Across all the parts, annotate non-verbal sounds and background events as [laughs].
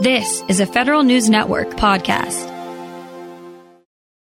This is a Federal News Network podcast.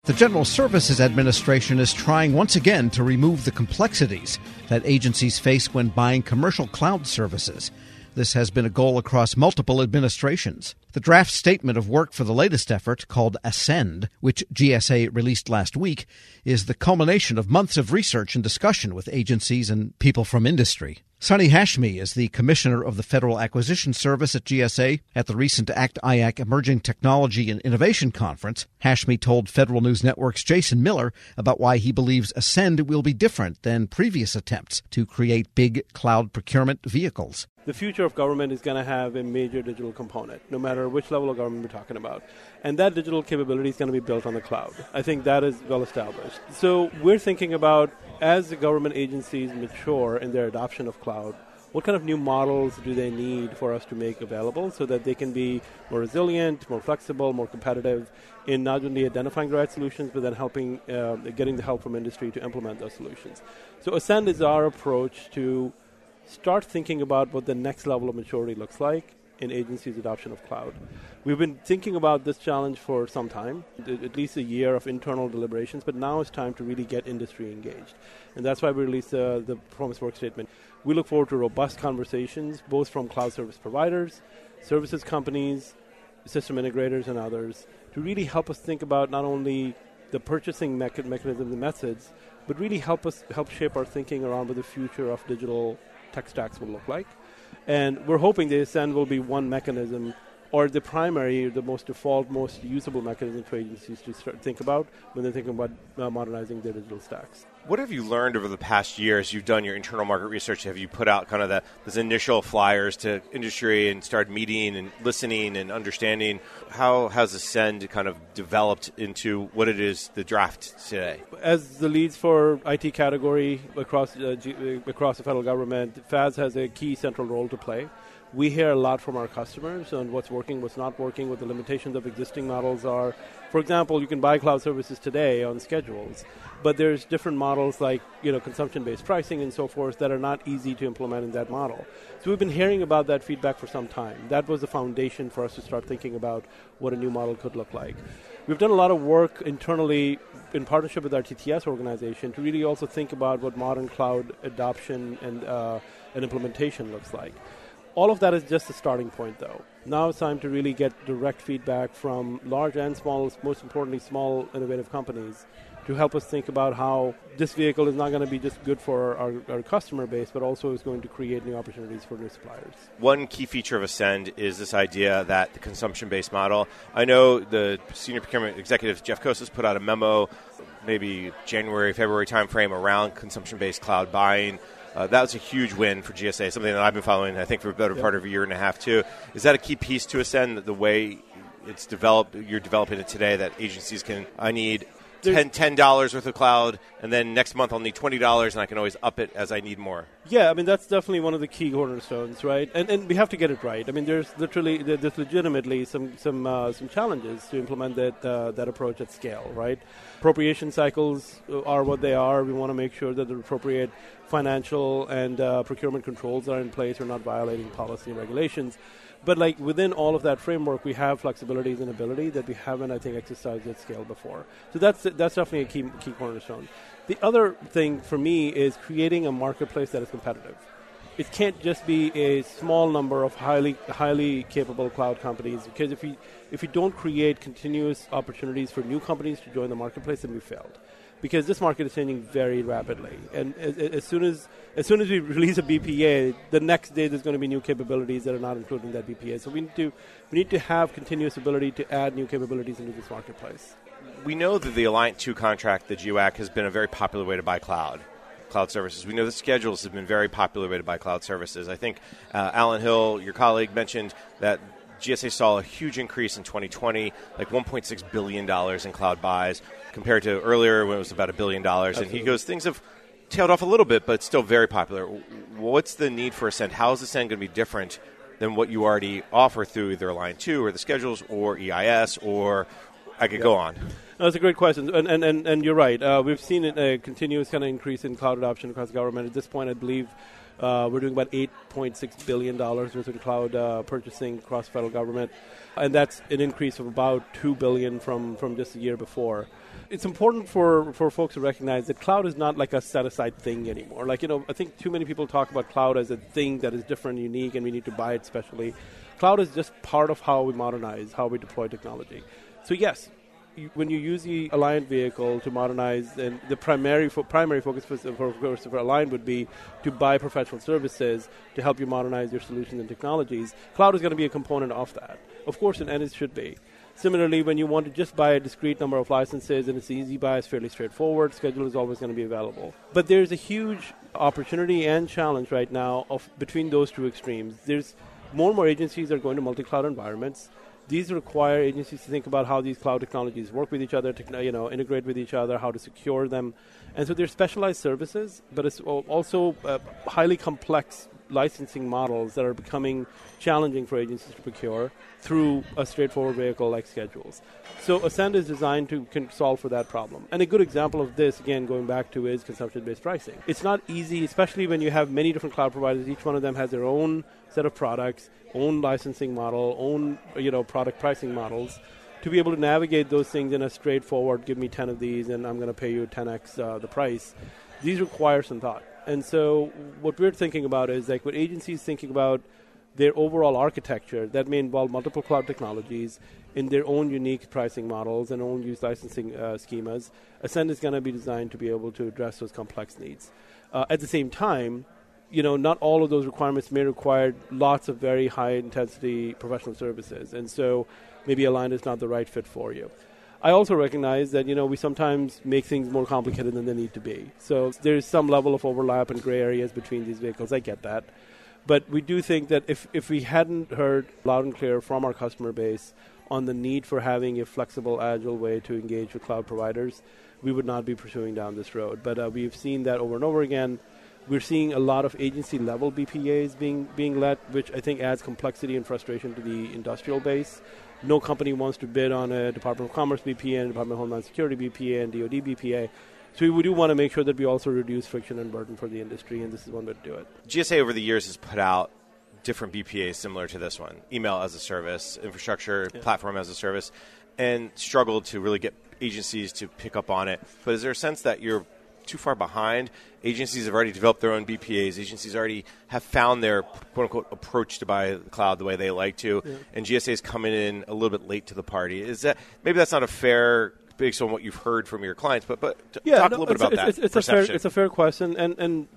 The General Services Administration is trying once again to remove the complexities that agencies face when buying commercial cloud services. This has been a goal across multiple administrations. The draft statement of work for the latest effort, called Ascend, which GSA released last week, is the culmination of months of research and discussion with agencies and people from industry. Sonny Hashmi is the commissioner of the Federal Acquisition Service at GSA. At the recent ACT IAC Emerging Technology and Innovation Conference, Hashmi told Federal News Network's Jason Miller about why he believes Ascend will be different than previous attempts to create big cloud procurement vehicles. The future of government is going to have a major digital component, no matter which level of government we're talking about. And that digital capability is going to be built on the cloud. I think that is well established. So we're thinking about as the government agencies mature in their adoption of cloud, what kind of new models do they need for us to make available so that they can be more resilient, more flexible, more competitive in not only identifying the right solutions, but then helping, uh, getting the help from industry to implement those solutions. So Ascend is our approach to start thinking about what the next level of maturity looks like in agencies' adoption of cloud. We've been thinking about this challenge for some time, at least a year of internal deliberations, but now it's time to really get industry engaged. And that's why we released uh, the Performance Work Statement. We look forward to robust conversations, both from cloud service providers, services companies, system integrators, and others, to really help us think about not only the purchasing mecha- mechanisms and methods, but really help us help shape our thinking around what the future of digital tech stacks will look like. And we're hoping the Ascend will be one mechanism or the primary, the most default, most usable mechanism for agencies to start think about when they're thinking about uh, modernizing their digital stacks. What have you learned over the past year as you've done your internal market research? Have you put out kind of the, those initial flyers to industry and started meeting and listening and understanding? How has Ascend kind of developed into what it is the draft today? As the leads for IT category across uh, G- uh, across the federal government, FAS has a key central role to play we hear a lot from our customers on what's working, what's not working, what the limitations of existing models are. For example, you can buy cloud services today on schedules, but there's different models like you know consumption-based pricing and so forth that are not easy to implement in that model. So we've been hearing about that feedback for some time. That was the foundation for us to start thinking about what a new model could look like. We've done a lot of work internally in partnership with our TTS organization to really also think about what modern cloud adoption and, uh, and implementation looks like. All of that is just a starting point, though. Now it's time to really get direct feedback from large and small, most importantly, small innovative companies to help us think about how this vehicle is not going to be just good for our, our, customer base, but also is going to create new opportunities for new suppliers. One key feature of Ascend is this idea that the consumption based model. I know the senior procurement executive, Jeff Koses, put out a memo maybe January, February timeframe around consumption based cloud buying. Uh, that was a huge win for GSA, something that I've been following, I think, for a better yep. part of a year and a half, too. Is that a key piece to Ascend, the way it's developed, you're developing it today, that agencies can, I need $10, $10 worth of cloud, and then next month I'll need $20, and I can always up it as I need more. Yeah, I mean, that's definitely one of the key cornerstones, right? And, and we have to get it right. I mean, there's literally, there's legitimately some, some, uh, some challenges to implement that, uh, that approach at scale, right? Appropriation cycles are what they are. We want to make sure that the appropriate financial and uh, procurement controls are in place. We're not violating policy and regulations. But like within all of that framework, we have flexibilities and ability that we haven't, I think, exercised at scale before. So that's that's definitely a key key cornerstone. The other thing for me is creating a marketplace that is competitive. It can't just be a small number of highly highly capable cloud companies because if we if we don't create continuous opportunities for new companies to join the marketplace, then we failed because this market is changing very rapidly. And as, as, soon as as soon as we [laughs] release a BPA, the next day there's going to be new capabilities that are not included in that BPA. So we need to we need to have continuous ability to add new capabilities into this marketplace. We know that the Alliant 2 contract, the GWAC, has been a very popular way to buy cloud cloud services. We know the schedules have been very to buy cloud services. I think uh, Alan Hill, your colleague, mentioned that GSA saw a huge increase in 2020, like 1.6 billion dollars in cloud buys compared to earlier when it was about a billion dollars. And he goes, things have tailed off a little bit, but still very popular. What's the need for Ascend? How is Ascend going to be different than what you already offer through either Line 2 or the schedules or EIS or I could go on. that's a great question, and and, and, and you're right. Uh, we've seen a continuous kind of increase in cloud adoption across government. At this point, I believe Uh, we're doing about $8.6 billion worth of cloud uh, purchasing across federal government, and that's an increase of about 2 billion from, from just a year before. It's important for, for folks to recognize that cloud is not like a set aside thing anymore. Like, you know, I think too many people talk about cloud as a thing that is different, unique, and we need to buy it specially. Cloud is just part of how we modernize, how we deploy technology. So, yes, when you use the Alliant vehicle to modernize, and the primary fo- primary focus for, for, for Alliant would be to buy professional services to help you modernize your solutions and technologies. Cloud is going to be a component of that, of course, and it should be. Similarly, when you want to just buy a discrete number of licenses and it's easy buy, it's fairly straightforward, schedule is always going to be available. But there's a huge opportunity and challenge right now of between those two extremes. There's more and more agencies are going to multi-cloud environments these require agencies to think about how these cloud technologies work with each other, to, you know, integrate with each other, how to secure them, and so they're specialized services, but it's also uh, highly complex licensing models that are becoming challenging for agencies to procure through a straightforward vehicle like schedules. So Ascend is designed to solve for that problem. And a good example of this, again, going back to is consumption-based pricing. It's not easy, especially when you have many different cloud providers. Each one of them has their own set of products, own licensing model, own you know product pricing models. To be able to navigate those things in a straightforward, give me 10 of these and I'm going to pay you 10x uh, the price, these require some thought. And so what we're thinking about is like what agencies thinking about their overall architecture that may involve multiple cloud technologies in their own unique pricing models and own use licensing uh, schemas. Ascend is going to be designed to be able to address those complex needs. Uh, at the same time, you know, not all of those requirements may require lots of very high intensity professional services, and so maybe Alliant is not the right fit for you. I also recognize that you know we sometimes make things more complicated than they need to be. So there's some level of overlap and gray areas between these vehicles. I get that, but we do think that if if we hadn't heard loud and clear from our customer base on the need for having a flexible, agile way to engage with cloud providers, we would not be pursuing down this road. But uh, we've seen that over and over again. We're seeing a lot of agency level BPAs being being let, which I think adds complexity and frustration to the industrial base no company wants to bid on a Department of Commerce BPA, Department of Homeland Security BPA, and DoD BPA. So we do want to make sure that we also reduce friction and burden for the industry, and this is one way to do it. GSA over the years has put out different BPAs similar to this one email as a service, infrastructure, yeah. platform as a service, and struggled to really get agencies to pick up on it. But is there a sense that you're too far behind. Agencies have already developed their own BPAs. Agencies already have found their quote unquote approach to buy the cloud the way they like to, yeah. and GSA is coming in a little bit late to the party. Is that maybe that's not a fair based on what you've heard from your clients, but but yeah, talk no, a little bit about a, that. It's, it's a fair it's a fair question, and and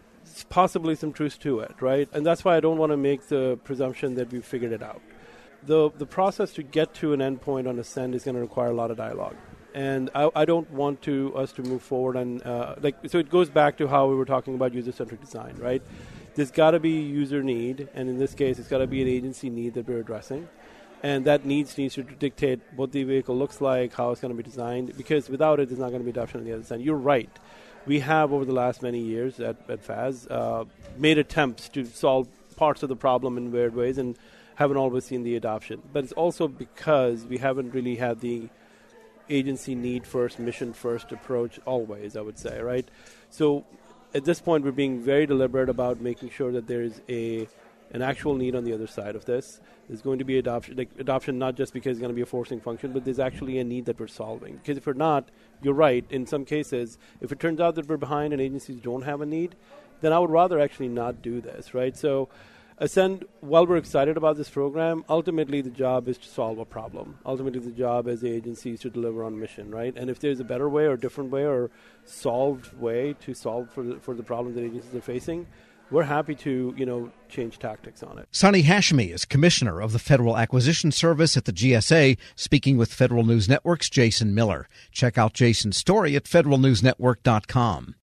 possibly some truth to it, right? And that's why I don't want to make the presumption that we've figured it out. The the process to get to an endpoint on Ascend is going to require a lot of dialogue and I, I, don't want to us to move forward and uh, like so it goes back to how we were talking about user centric design right? There's got to be user need and in this case it's got to be an agency need that we're addressing. And that needs needs to dictate what the vehicle looks like how it's going to be designed because without it there's not going to be adoption on the other side. You're right. We have over the last many years at, at FAS uh, made attempts to solve parts of the problem in weird ways and haven't always seen the adoption. But it's also because we haven't really had the agency need first, mission first approach always, I would say, right? So at this point, we're being very deliberate about making sure that there is a an actual need on the other side of this. There's going to be adoption, like adoption, not just because it's going to be a forcing function, but there's actually a need that we're solving. Because if we're not, you're right. In some cases, if it turns out that we're behind and agencies don't have a need, then I would rather actually not do this, right? So Ascend, while we're excited about this program, ultimately the job is to solve a problem. Ultimately, the job as the agency is to deliver on mission, right? And if there's a better way or different way or solved way to solve for the, for the problems that agencies are facing, we're happy to, you know, change tactics on it. Sonny Hashmi is commissioner of the Federal Acquisition Service at the GSA, speaking with Federal News Network's Jason Miller. Check out Jason's story at federalnewsnetwork.com.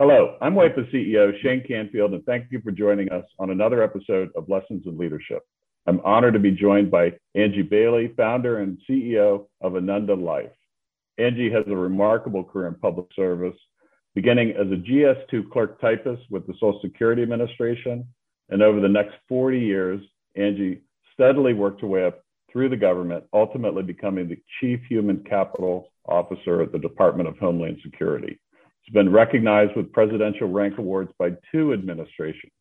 Hello, I'm WIPA CEO Shane Canfield, and thank you for joining us on another episode of Lessons in Leadership. I'm honored to be joined by Angie Bailey, founder and CEO of Ananda Life. Angie has a remarkable career in public service, beginning as a GS2 clerk typist with the Social Security Administration. And over the next 40 years, Angie steadily worked her way up through the government, ultimately becoming the Chief Human Capital Officer at the Department of Homeland Security. He's been recognized with presidential rank awards by two administrations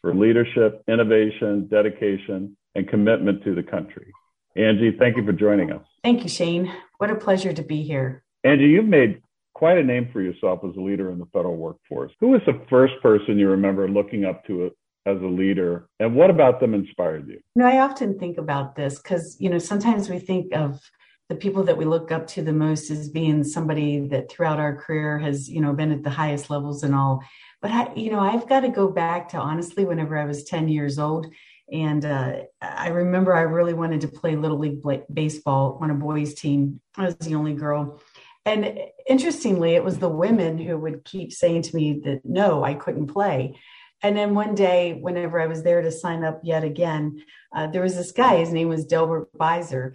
for leadership, innovation, dedication, and commitment to the country. Angie, thank you for joining us. Thank you, Shane. What a pleasure to be here. Angie, you've made quite a name for yourself as a leader in the federal workforce. Who was the first person you remember looking up to as a leader, and what about them inspired you? You know, I often think about this because you know sometimes we think of the people that we look up to the most as being somebody that throughout our career has you know been at the highest levels and all but I, you know i've got to go back to honestly whenever i was 10 years old and uh, I remember I really wanted to play Little League baseball on a boys' team. I was the only girl. And interestingly, it was the women who would keep saying to me that no, I couldn't play. And then one day, whenever I was there to sign up yet again, uh, there was this guy, his name was Delbert Beiser.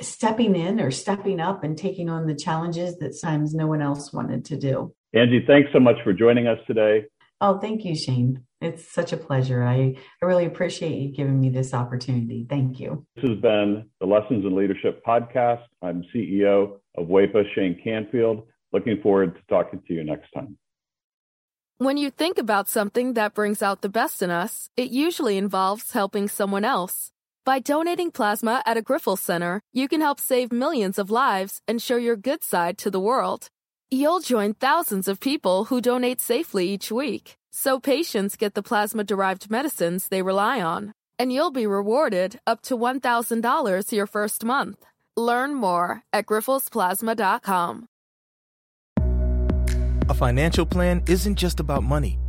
stepping in or stepping up and taking on the challenges that sometimes no one else wanted to do. Angie, thanks so much for joining us today. Oh, thank you, Shane. It's such a pleasure. I, I really appreciate you giving me this opportunity. Thank you. This has been the Lessons in Leadership podcast. I'm CEO of WEPA, Shane Canfield. Looking forward to talking to you next time. When you think about something that brings out the best in us, it usually involves helping someone else. By donating plasma at a Grifols Center, you can help save millions of lives and show your good side to the world. You'll join thousands of people who donate safely each week, so patients get the plasma derived medicines they rely on. And you'll be rewarded up to $1,000 your first month. Learn more at grifolsplasma.com. A financial plan isn't just about money,